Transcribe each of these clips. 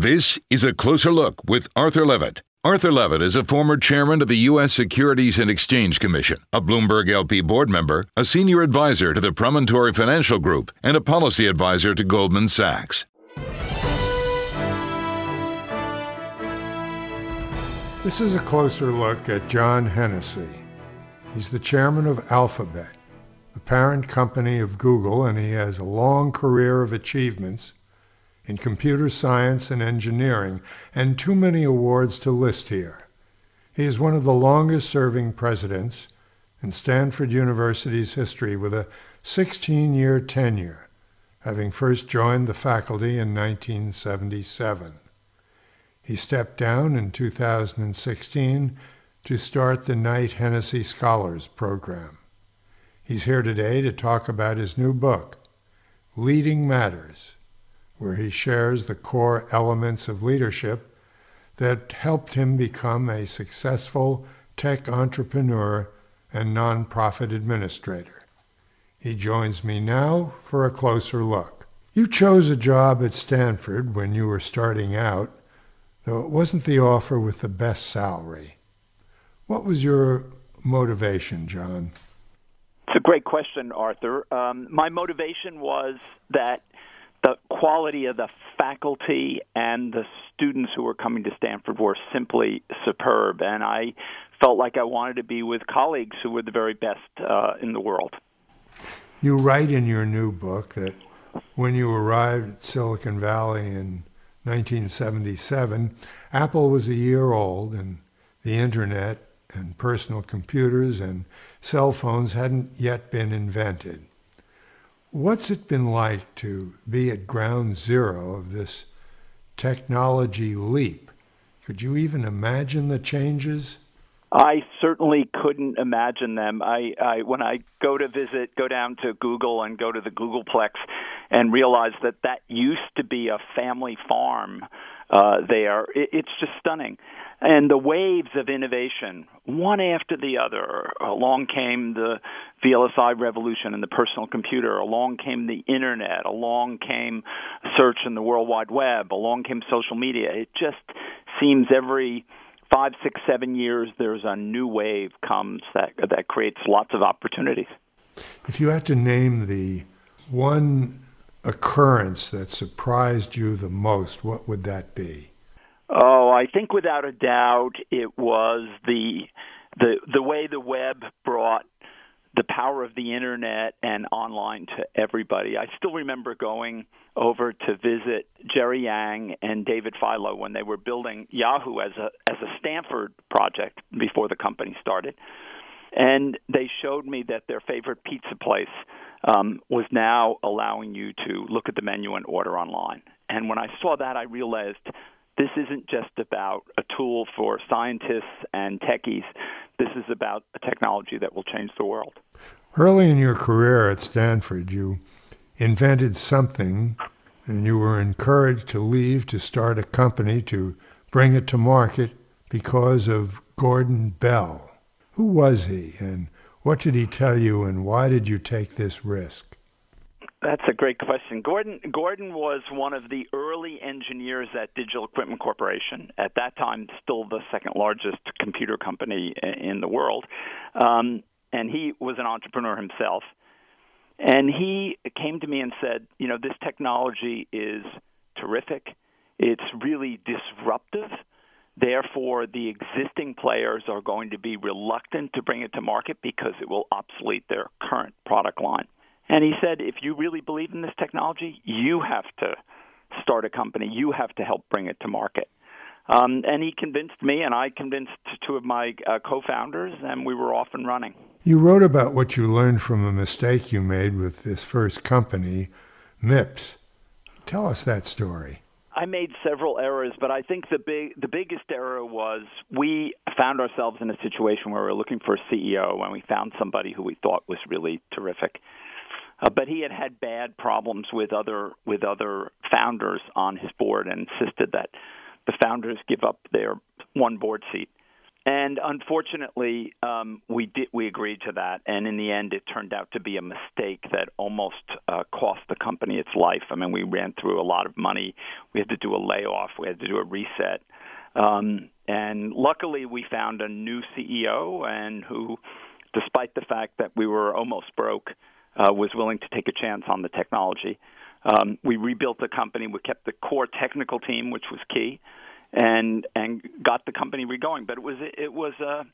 This is a closer look with Arthur Levitt. Arthur Levitt is a former chairman of the U.S. Securities and Exchange Commission, a Bloomberg LP board member, a senior advisor to the Promontory Financial Group, and a policy advisor to Goldman Sachs. This is a closer look at John Hennessy. He's the chairman of Alphabet, the parent company of Google, and he has a long career of achievements in computer science and engineering, and too many awards to list here. He is one of the longest serving presidents in Stanford University's history with a 16 year tenure, having first joined the faculty in 1977. He stepped down in 2016 to start the Knight Hennessy Scholars Program. He's here today to talk about his new book, Leading Matters where he shares the core elements of leadership that helped him become a successful tech entrepreneur and nonprofit administrator. He joins me now for a closer look. You chose a job at Stanford when you were starting out, though it wasn't the offer with the best salary. What was your motivation, John? It's a great question, Arthur. Um, my motivation was that the quality of the faculty and the students who were coming to Stanford were simply superb, and I felt like I wanted to be with colleagues who were the very best uh, in the world. You write in your new book that when you arrived at Silicon Valley in 1977, Apple was a year old, and the internet and personal computers and cell phones hadn't yet been invented. What's it been like to be at ground zero of this technology leap? Could you even imagine the changes? I certainly couldn't imagine them. I, I when I go to visit, go down to Google and go to the Googleplex, and realize that that used to be a family farm uh, there. It, it's just stunning and the waves of innovation, one after the other. Along came the VLSI revolution and the personal computer. Along came the internet. Along came search and the World Wide Web. Along came social media. It just seems every five, six, seven years there's a new wave comes that that creates lots of opportunities. If you had to name the one occurrence that surprised you the most, what would that be? Oh, I think without a doubt it was the the the way the web brought the power of the internet and online to everybody. I still remember going over to visit Jerry Yang and David Filo when they were building Yahoo as a as a Stanford project before the company started. And they showed me that their favorite pizza place um, was now allowing you to look at the menu and order online. And when I saw that, I realized this isn't just about a tool for scientists and techies. This is about a technology that will change the world. Early in your career at Stanford, you invented something and you were encouraged to leave to start a company to bring it to market because of Gordon Bell. Who was he and what did he tell you and why did you take this risk? That's a great question. Gordon Gordon was one of the early engineers at Digital Equipment Corporation. At that time, still the second largest computer company in the world, um, and he was an entrepreneur himself. And he came to me and said, "You know, this technology is terrific. It's really disruptive." Therefore, the existing players are going to be reluctant to bring it to market because it will obsolete their current product line. And he said, if you really believe in this technology, you have to start a company. You have to help bring it to market. Um, and he convinced me, and I convinced two of my uh, co founders, and we were off and running. You wrote about what you learned from a mistake you made with this first company, MIPS. Tell us that story. I made several errors, but I think the big the biggest error was we found ourselves in a situation where we were looking for a CEO, and we found somebody who we thought was really terrific. Uh, but he had had bad problems with other with other founders on his board, and insisted that the founders give up their one board seat. And unfortunately, um, we did we agreed to that, and in the end, it turned out to be a mistake that almost uh, cost the company its life. I mean, we ran through a lot of money. We had to do a layoff. We had to do a reset. Um, and luckily, we found a new CEO, and who, despite the fact that we were almost broke, uh, was willing to take a chance on the technology. Um, we rebuilt the company. We kept the core technical team, which was key and and got the company regoing. But it was it was a,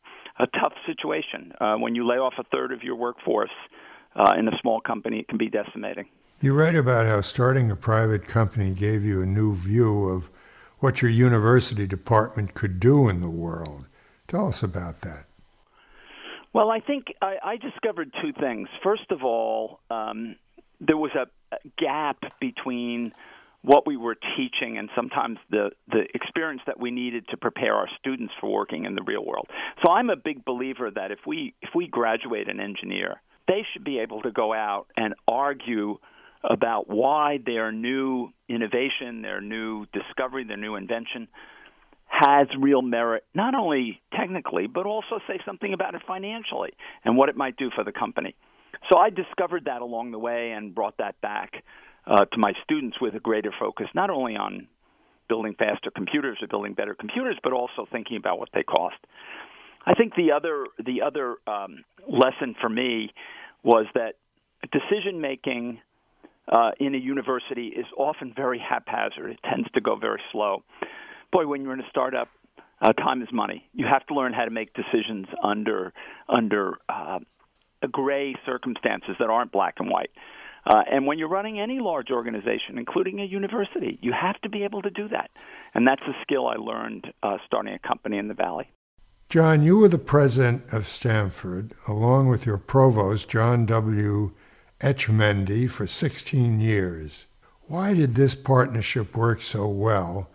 a tough situation uh, when you lay off a third of your workforce uh, in a small company. It can be decimating. You write about how starting a private company gave you a new view of what your university department could do in the world. Tell us about that. Well, I think I, I discovered two things. First of all, um, there was a gap between what we were teaching and sometimes the, the experience that we needed to prepare our students for working in the real world. So I'm a big believer that if we if we graduate an engineer, they should be able to go out and argue about why their new innovation, their new discovery, their new invention has real merit, not only technically, but also say something about it financially and what it might do for the company. So I discovered that along the way and brought that back uh, to my students with a greater focus, not only on building faster computers or building better computers, but also thinking about what they cost. I think the other the other um, lesson for me was that decision making uh, in a university is often very haphazard. It tends to go very slow. Boy, when you're in a startup, uh, time is money. You have to learn how to make decisions under under uh, gray circumstances that aren't black and white. Uh, and when you're running any large organization, including a university, you have to be able to do that. And that's a skill I learned uh, starting a company in the Valley. John, you were the president of Stanford, along with your provost, John W. Etchemendy, for 16 years. Why did this partnership work so well,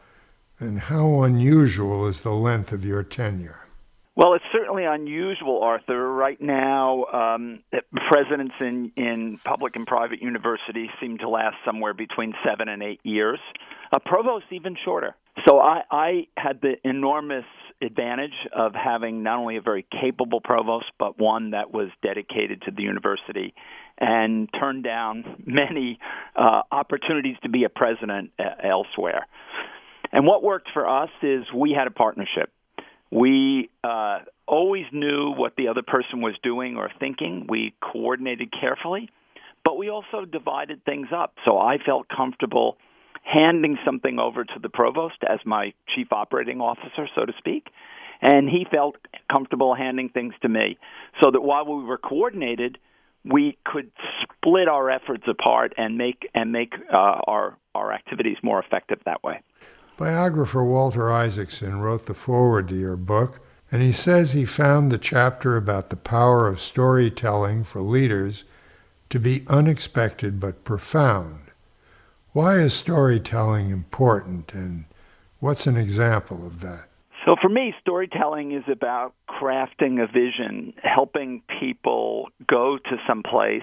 and how unusual is the length of your tenure? Well, it's certainly unusual, Arthur. Right now, um, presidents in, in public and private universities seem to last somewhere between seven and eight years. A provost even shorter. So I, I had the enormous advantage of having not only a very capable provost, but one that was dedicated to the university and turned down many uh, opportunities to be a president uh, elsewhere. And what worked for us is we had a partnership we uh, always knew what the other person was doing or thinking. We coordinated carefully, but we also divided things up. So I felt comfortable handing something over to the provost as my chief operating officer, so to speak, and he felt comfortable handing things to me. So that while we were coordinated, we could split our efforts apart and make and make uh, our our activities more effective that way. Biographer Walter Isaacson wrote the foreword to your book, and he says he found the chapter about the power of storytelling for leaders to be unexpected but profound. Why is storytelling important, and what's an example of that? So, for me, storytelling is about crafting a vision, helping people go to some place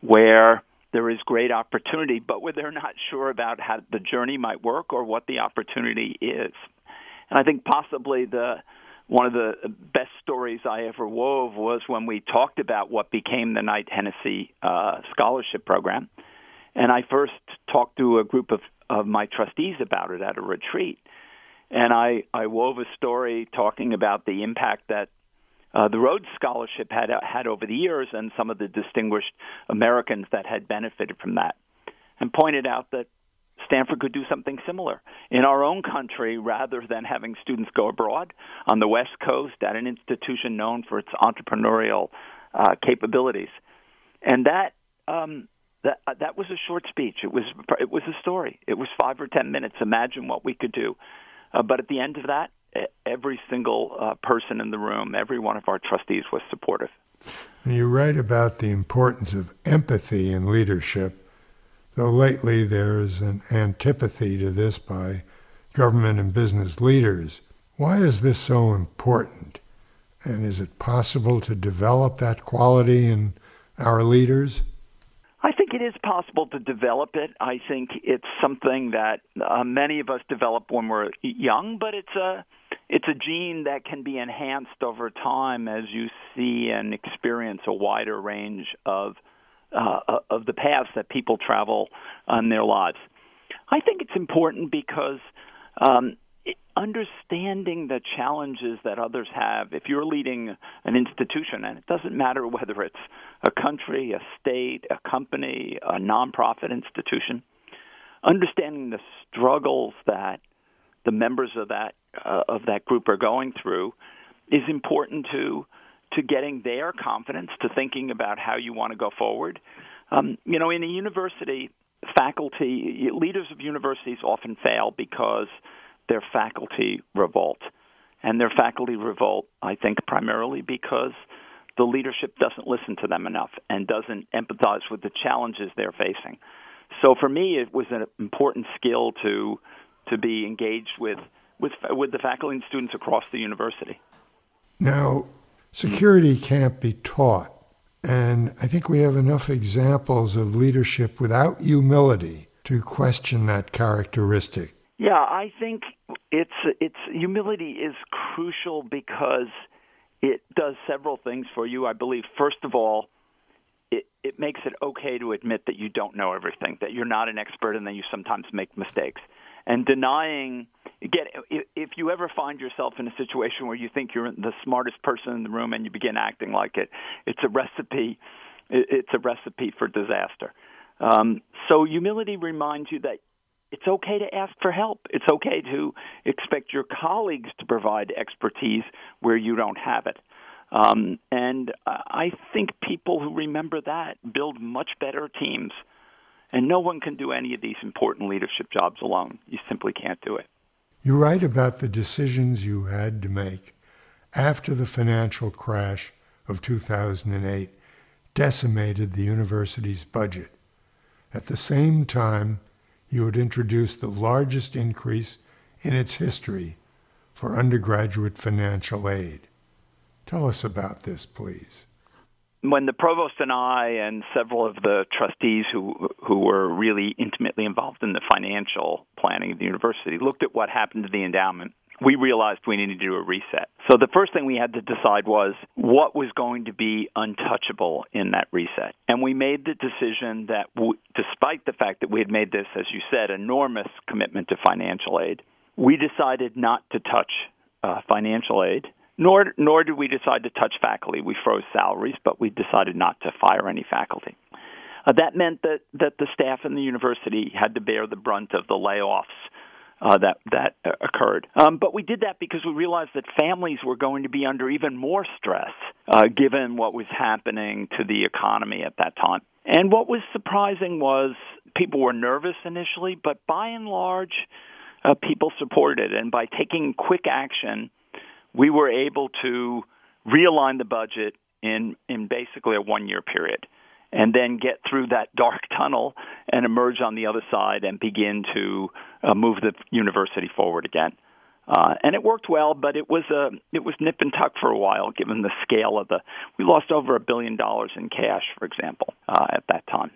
where there is great opportunity, but where they're not sure about how the journey might work or what the opportunity is. And I think possibly the one of the best stories I ever wove was when we talked about what became the Knight Hennessy uh, Scholarship Program. And I first talked to a group of, of my trustees about it at a retreat. And I, I wove a story talking about the impact that uh, the Rhodes Scholarship had had over the years, and some of the distinguished Americans that had benefited from that, and pointed out that Stanford could do something similar in our own country rather than having students go abroad on the West Coast at an institution known for its entrepreneurial uh, capabilities. And that um, that uh, that was a short speech. It was it was a story. It was five or ten minutes. Imagine what we could do. Uh, but at the end of that, every single uh, person in the room, every one of our trustees was supportive. You write about the importance of empathy in leadership, though lately there is an antipathy to this by government and business leaders. Why is this so important? And is it possible to develop that quality in our leaders? I think it is possible to develop it. I think it's something that uh, many of us develop when we're young, but it's a it's a gene that can be enhanced over time as you see and experience a wider range of uh, of the paths that people travel in their lives. I think it's important because um, understanding the challenges that others have. If you're leading an institution, and it doesn't matter whether it's a country, a state, a company, a nonprofit institution, understanding the struggles that the members of that uh, of that group are going through is important to to getting their confidence, to thinking about how you want to go forward. Um, you know, in a university, faculty leaders of universities often fail because their faculty revolt. And their faculty revolt, I think, primarily because the leadership doesn't listen to them enough and doesn't empathize with the challenges they're facing. So for me, it was an important skill to to be engaged with with with the faculty and students across the university. Now, security can't be taught, and I think we have enough examples of leadership without humility to question that characteristic. Yeah, I think it's it's humility is crucial because it does several things for you. I believe first of all, it it makes it okay to admit that you don't know everything, that you're not an expert and that you sometimes make mistakes. And denying again if you ever find yourself in a situation where you think you're the smartest person in the room and you begin acting like it, it's a recipe it's a recipe for disaster. Um, so humility reminds you that it's okay to ask for help. It's okay to expect your colleagues to provide expertise where you don't have it. Um, and I think people who remember that build much better teams. And no one can do any of these important leadership jobs alone. You simply can't do it. You write about the decisions you had to make after the financial crash of 2008 decimated the university's budget. At the same time, you had introduced the largest increase in its history for undergraduate financial aid. Tell us about this, please. When the provost and I and several of the trustees who who were really intimately involved in the financial planning of the university looked at what happened to the endowment, we realized we needed to do a reset. So the first thing we had to decide was what was going to be untouchable in that reset. And we made the decision that despite the fact that we had made this, as you said, enormous commitment to financial aid, we decided not to touch uh, financial aid. Nor, nor did we decide to touch faculty. We froze salaries, but we decided not to fire any faculty. Uh, that meant that, that the staff in the university had to bear the brunt of the layoffs uh, that that uh, occurred. Um, but we did that because we realized that families were going to be under even more stress uh, given what was happening to the economy at that time. And what was surprising was people were nervous initially, but by and large, uh, people supported it. And by taking quick action, we were able to realign the budget in in basically a one year period and then get through that dark tunnel and emerge on the other side and begin to uh, move the university forward again. Uh, and it worked well, but it was a it was nip and tuck for a while, given the scale of the. We lost over a billion dollars in cash, for example, uh, at that time.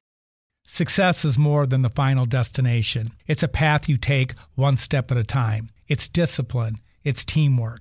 Success is more than the final destination. It's a path you take one step at a time. It's discipline, it's teamwork,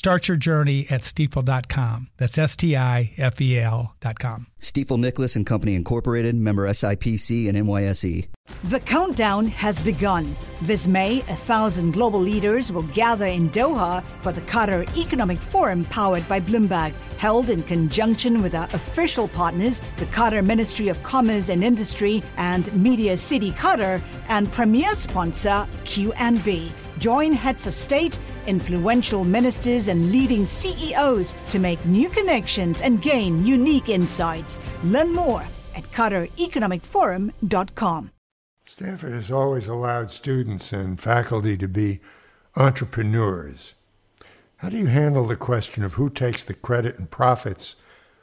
Start your journey at stifel.com. That's S T I F E L.com. Stifel Nicolaus and Company Incorporated, member SIPC and NYSE. The countdown has begun. This May, a thousand global leaders will gather in Doha for the Qatar Economic Forum powered by Bloomberg, held in conjunction with our official partners, the Qatar Ministry of Commerce and Industry and Media City Qatar, and premier sponsor QNB. Join heads of state, influential ministers, and leading CEOs to make new connections and gain unique insights. Learn more at QatarEconomicForum.com. Stanford has always allowed students and faculty to be entrepreneurs. How do you handle the question of who takes the credit and profits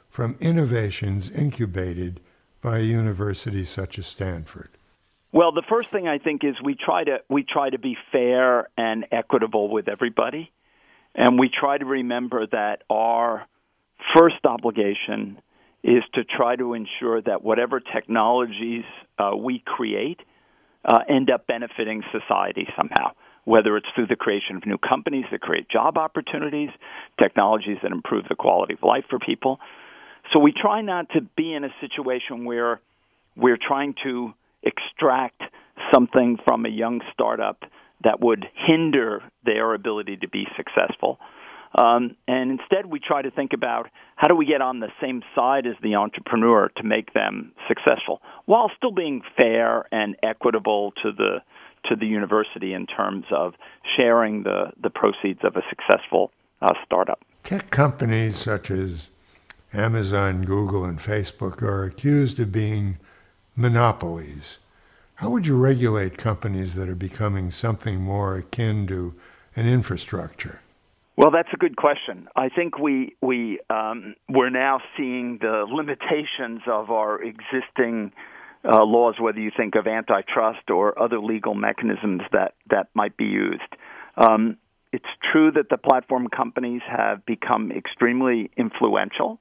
from innovations incubated by a university such as Stanford? Well, the first thing I think is we try to we try to be fair and equitable with everybody, and we try to remember that our first obligation is to try to ensure that whatever technologies uh, we create uh, end up benefiting society somehow, whether it's through the creation of new companies that create job opportunities, technologies that improve the quality of life for people. So we try not to be in a situation where we're trying to extract something from a young startup that would hinder their ability to be successful. Um, and instead, we try to think about how do we get on the same side as the entrepreneur to make them successful, while still being fair and equitable to the to the university in terms of sharing the the proceeds of a successful uh, startup. Tech companies such as Amazon, Google, and Facebook are accused of being monopolies. How would you regulate companies that are becoming something more akin to an infrastructure? Well, that's a good question. I think we we um, we're now seeing the limitations of our existing uh, laws, whether you think of antitrust or other legal mechanisms that that might be used. Um, it's true that the platform companies have become extremely influential.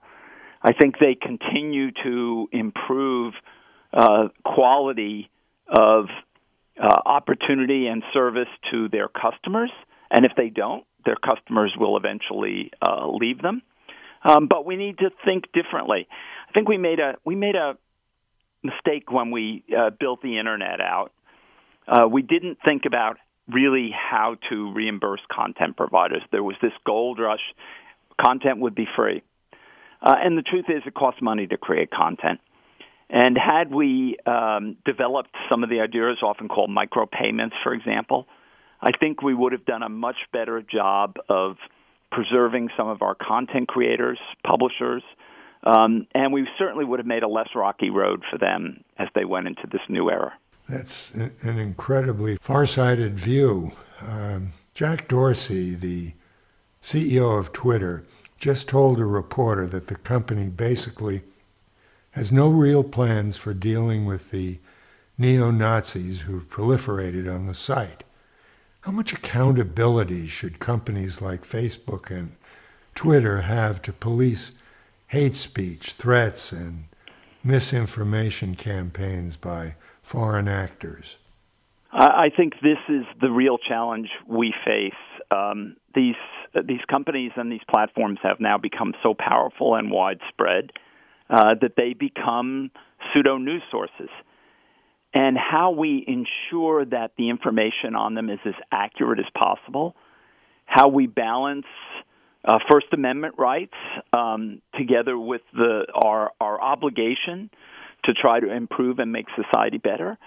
I think they continue to improve uh, quality of uh, opportunity and service to their customers, and if they don't, their customers will eventually uh, leave them. Um, but we need to think differently. I think we made a we made a mistake when we uh, built the internet out. Uh, we didn't think about really how to reimburse content providers. There was this gold rush: content would be free, uh, and the truth is, it costs money to create content. And had we um, developed some of the ideas, often called micropayments, for example, I think we would have done a much better job of preserving some of our content creators, publishers, um, and we certainly would have made a less rocky road for them as they went into this new era. That's an incredibly far-sighted view. Um, Jack Dorsey, the CEO of Twitter, just told a reporter that the company basically has no real plans for dealing with the neo Nazis who've proliferated on the site. How much accountability should companies like Facebook and Twitter have to police hate speech, threats, and misinformation campaigns by foreign actors? I think this is the real challenge we face. Um, these these companies and these platforms have now become so powerful and widespread uh, that they become pseudo news sources. And how we ensure that the information on them is as accurate as possible, how we balance uh, First Amendment rights um, together with the, our, our obligation to try to improve and make society better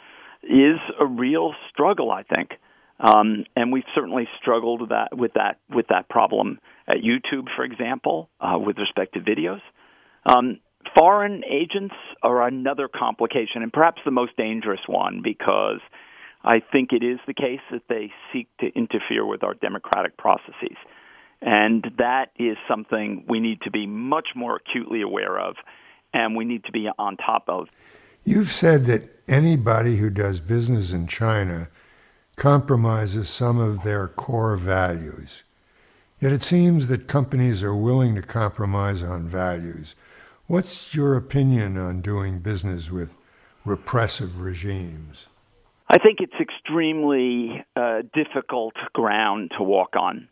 is a real struggle, I think. Um, and we've certainly struggled that with that with that problem at YouTube, for example, uh, with respect to videos. Um, Foreign agents are another complication, and perhaps the most dangerous one, because I think it is the case that they seek to interfere with our democratic processes. And that is something we need to be much more acutely aware of, and we need to be on top of. You've said that anybody who does business in China compromises some of their core values. Yet it seems that companies are willing to compromise on values. What's your opinion on doing business with repressive regimes? I think it's extremely uh, difficult ground to walk on.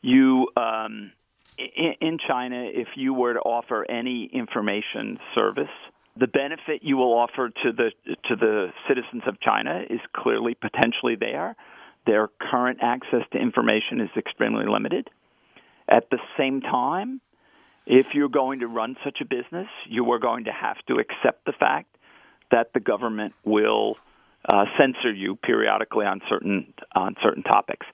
You um, in China, if you were to offer any information service, the benefit you will offer to the to the citizens of China is clearly potentially there. Their current access to information is extremely limited. At the same time, if you're going to run such a business, you are going to have to accept the fact that the government will uh, censor you periodically on certain on certain topics.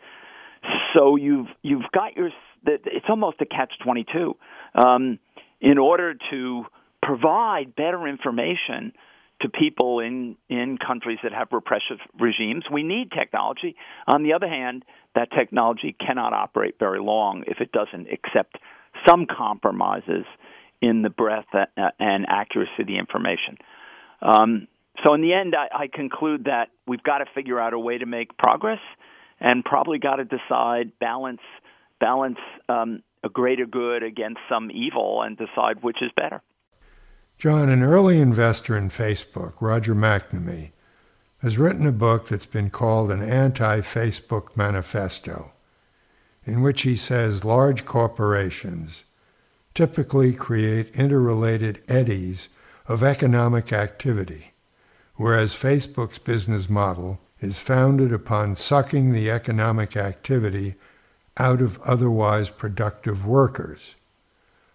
So you've you've got your it's almost a catch twenty two. Um, in order to provide better information to people in in countries that have repressive regimes, we need technology. On the other hand, that technology cannot operate very long if it doesn't accept some compromises in the breadth and accuracy of the information. Um, so in the end, I, I conclude that we've got to figure out a way to make progress, and probably got to decide balance balance um, a greater good against some evil, and decide which is better. John, an early investor in Facebook, Roger McNamee, has written a book that's been called an anti-Facebook manifesto, in which he says large corporations typically create interrelated eddies of economic activity whereas Facebook's business model is founded upon sucking the economic activity out of otherwise productive workers.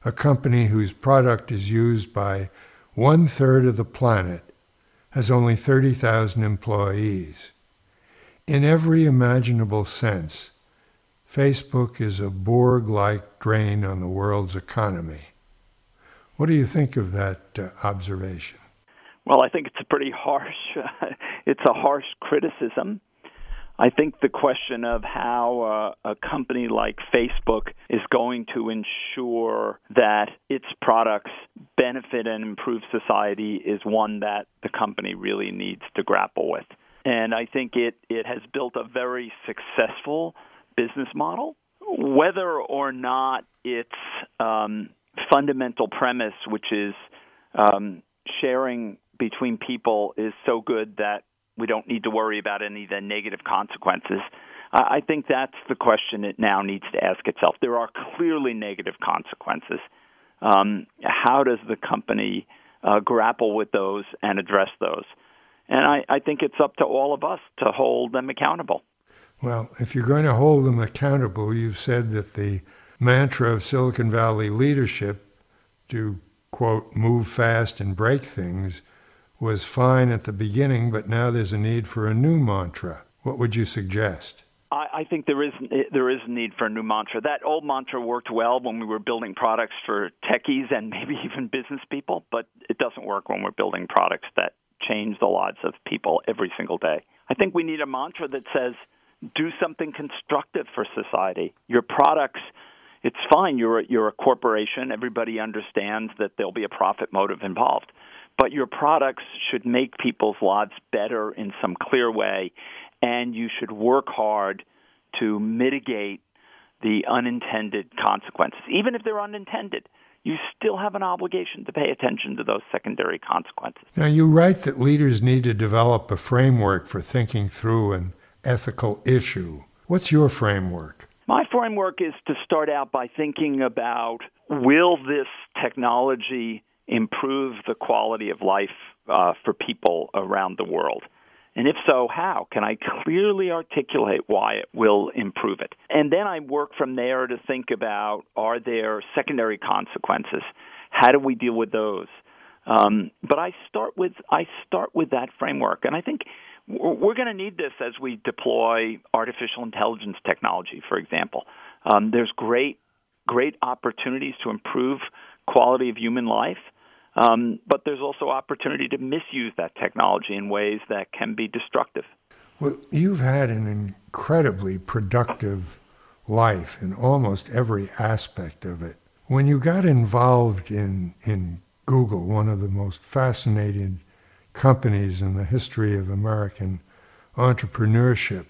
A company whose product is used by one third of the planet has only 30,000 employees. In every imaginable sense, Facebook is a Borg like drain on the world's economy. What do you think of that uh, observation? Well, I think it's a pretty harsh. it's a harsh criticism. I think the question of how uh, a company like Facebook is going to ensure that its products benefit and improve society is one that the company really needs to grapple with. And I think it, it has built a very successful business model. Whether or not its um, fundamental premise, which is um, sharing between people is so good that we don't need to worry about any of the negative consequences. I think that's the question it now needs to ask itself. There are clearly negative consequences. Um, how does the company uh, grapple with those and address those? And I, I think it's up to all of us to hold them accountable. Well, if you're going to hold them accountable, you've said that the mantra of Silicon Valley leadership to, quote, move fast and break things was fine at the beginning, but now there's a need for a new mantra. What would you suggest? I, think there is there is a need for a new mantra. That old mantra worked well when we were building products for techies and maybe even business people, but it doesn't work when we're building products that change the lives of people every single day. I think we need a mantra that says, "Do something constructive for society." Your products it's fine. You're a, you're a corporation. Everybody understands that there'll be a profit motive involved but your products should make people's lives better in some clear way, and you should work hard to mitigate the unintended consequences. Even if they're unintended, you still have an obligation to pay attention to those secondary consequences. Now, you write that leaders need to develop a framework for thinking through an ethical issue. What's your framework? My framework is to start out by thinking about will this technology improve the quality of life uh, for people around the world? And if so, how? Can I clearly articulate why it will improve it? And then I work from there to think about are there secondary consequences? How do we deal with those? Um, but I start with I start with that framework, and I think we're going to need this as we deploy artificial intelligence technology, for example. Um, there's great great opportunities to improve quality of human life. Um, but there's also opportunity to misuse that technology in ways that can be destructive. Well, you've had an incredibly productive life in almost every aspect of it. When you got involved in, in Google, one of the most fascinating companies in the history of American entrepreneurship,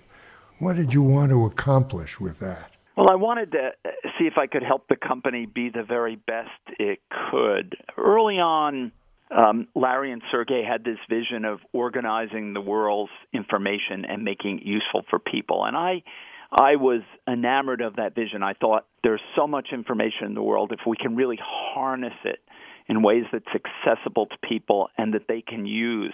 what did you want to accomplish with that? Well, I wanted to see if I could help the company be the very best it could. Early on, um, Larry and Sergey had this vision of organizing the world's information and making it useful for people, and I, I was enamored of that vision. I thought there's so much information in the world. If we can really harness it in ways that's accessible to people and that they can use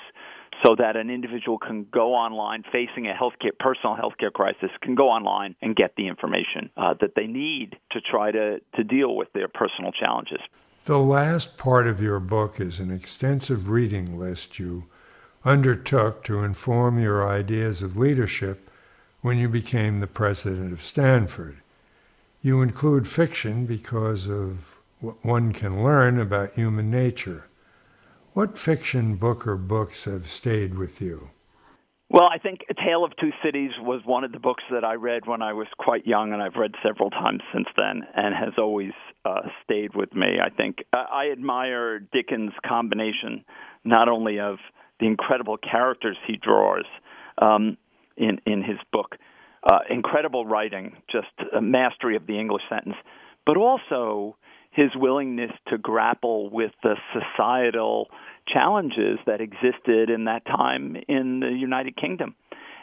so that an individual can go online facing a healthcare personal healthcare crisis can go online and get the information uh, that they need to try to, to deal with their personal challenges. The last part of your book is an extensive reading list you undertook to inform your ideas of leadership when you became the president of Stanford. You include fiction because of one can learn about human nature. What fiction book or books have stayed with you? Well, I think A Tale of Two Cities was one of the books that I read when I was quite young, and I've read several times since then, and has always uh, stayed with me. I think uh, I admire Dickens' combination not only of the incredible characters he draws um, in in his book, uh, incredible writing, just a mastery of the English sentence, but also his willingness to grapple with the societal challenges that existed in that time in the United Kingdom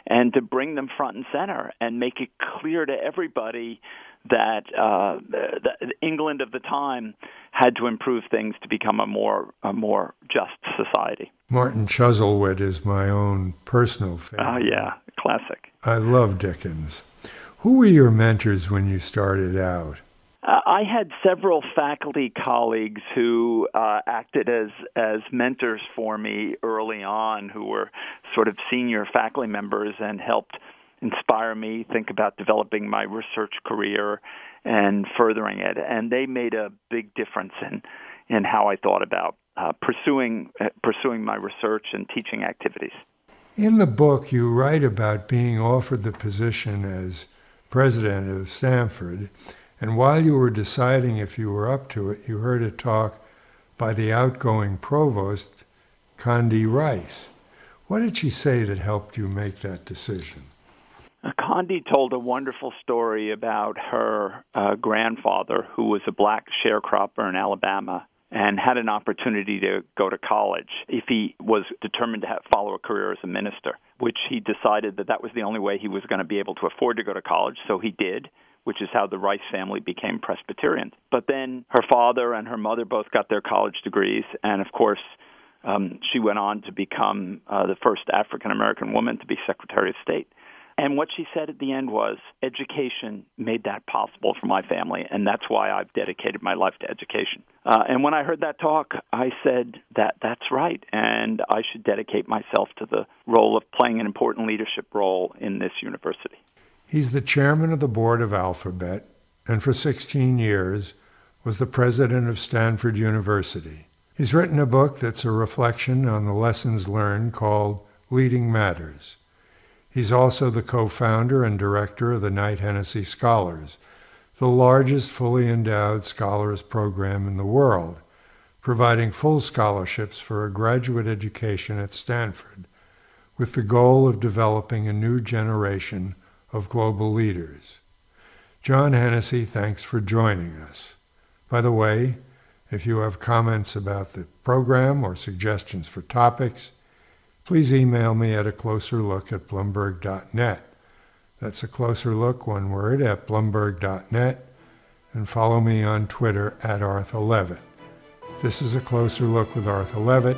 and to bring them front and center and make it clear to everybody that uh, the England of the time had to improve things to become a more a more just society. Martin Chuzzlewit is my own personal favorite. Oh yeah, classic. I love Dickens. Who were your mentors when you started out? Uh, I had several faculty colleagues who uh, acted as as mentors for me early on, who were sort of senior faculty members and helped inspire me think about developing my research career and furthering it. And they made a big difference in in how I thought about uh, pursuing uh, pursuing my research and teaching activities. In the book, you write about being offered the position as president of Stanford and while you were deciding if you were up to it, you heard a talk by the outgoing provost, Condi Rice. What did she say that helped you make that decision? Uh, Condi told a wonderful story about her uh, grandfather, who was a black sharecropper in Alabama and had an opportunity to go to college if he was determined to have, follow a career as a minister, which he decided that that was the only way he was going to be able to afford to go to college, so he did which is how the Rice family became Presbyterian. But then her father and her mother both got their college degrees, and of course, um, she went on to become uh, the first African American woman to be Secretary of State. And what she said at the end was, education made that possible for my family, and that's why I've dedicated my life to education. Uh, and when I heard that talk, I said that that's right, and I should dedicate myself to the role of playing an important leadership role in this university. He's the chairman of the board of Alphabet and for 16 years was the president of Stanford University. He's written a book that's a reflection on the lessons learned called Leading Matters. He's also the co founder and director of the Knight Hennessy Scholars, the largest fully endowed scholars program in the world, providing full scholarships for a graduate education at Stanford, with the goal of developing a new generation of global leaders. John Hennessy, thanks for joining us. By the way, if you have comments about the program or suggestions for topics, please email me at a closer look at Bloomberg.net. That's a closer look, one word, at Bloomberg.net, and follow me on Twitter at Arthur Levitt. This is a closer look with Arthur Levitt.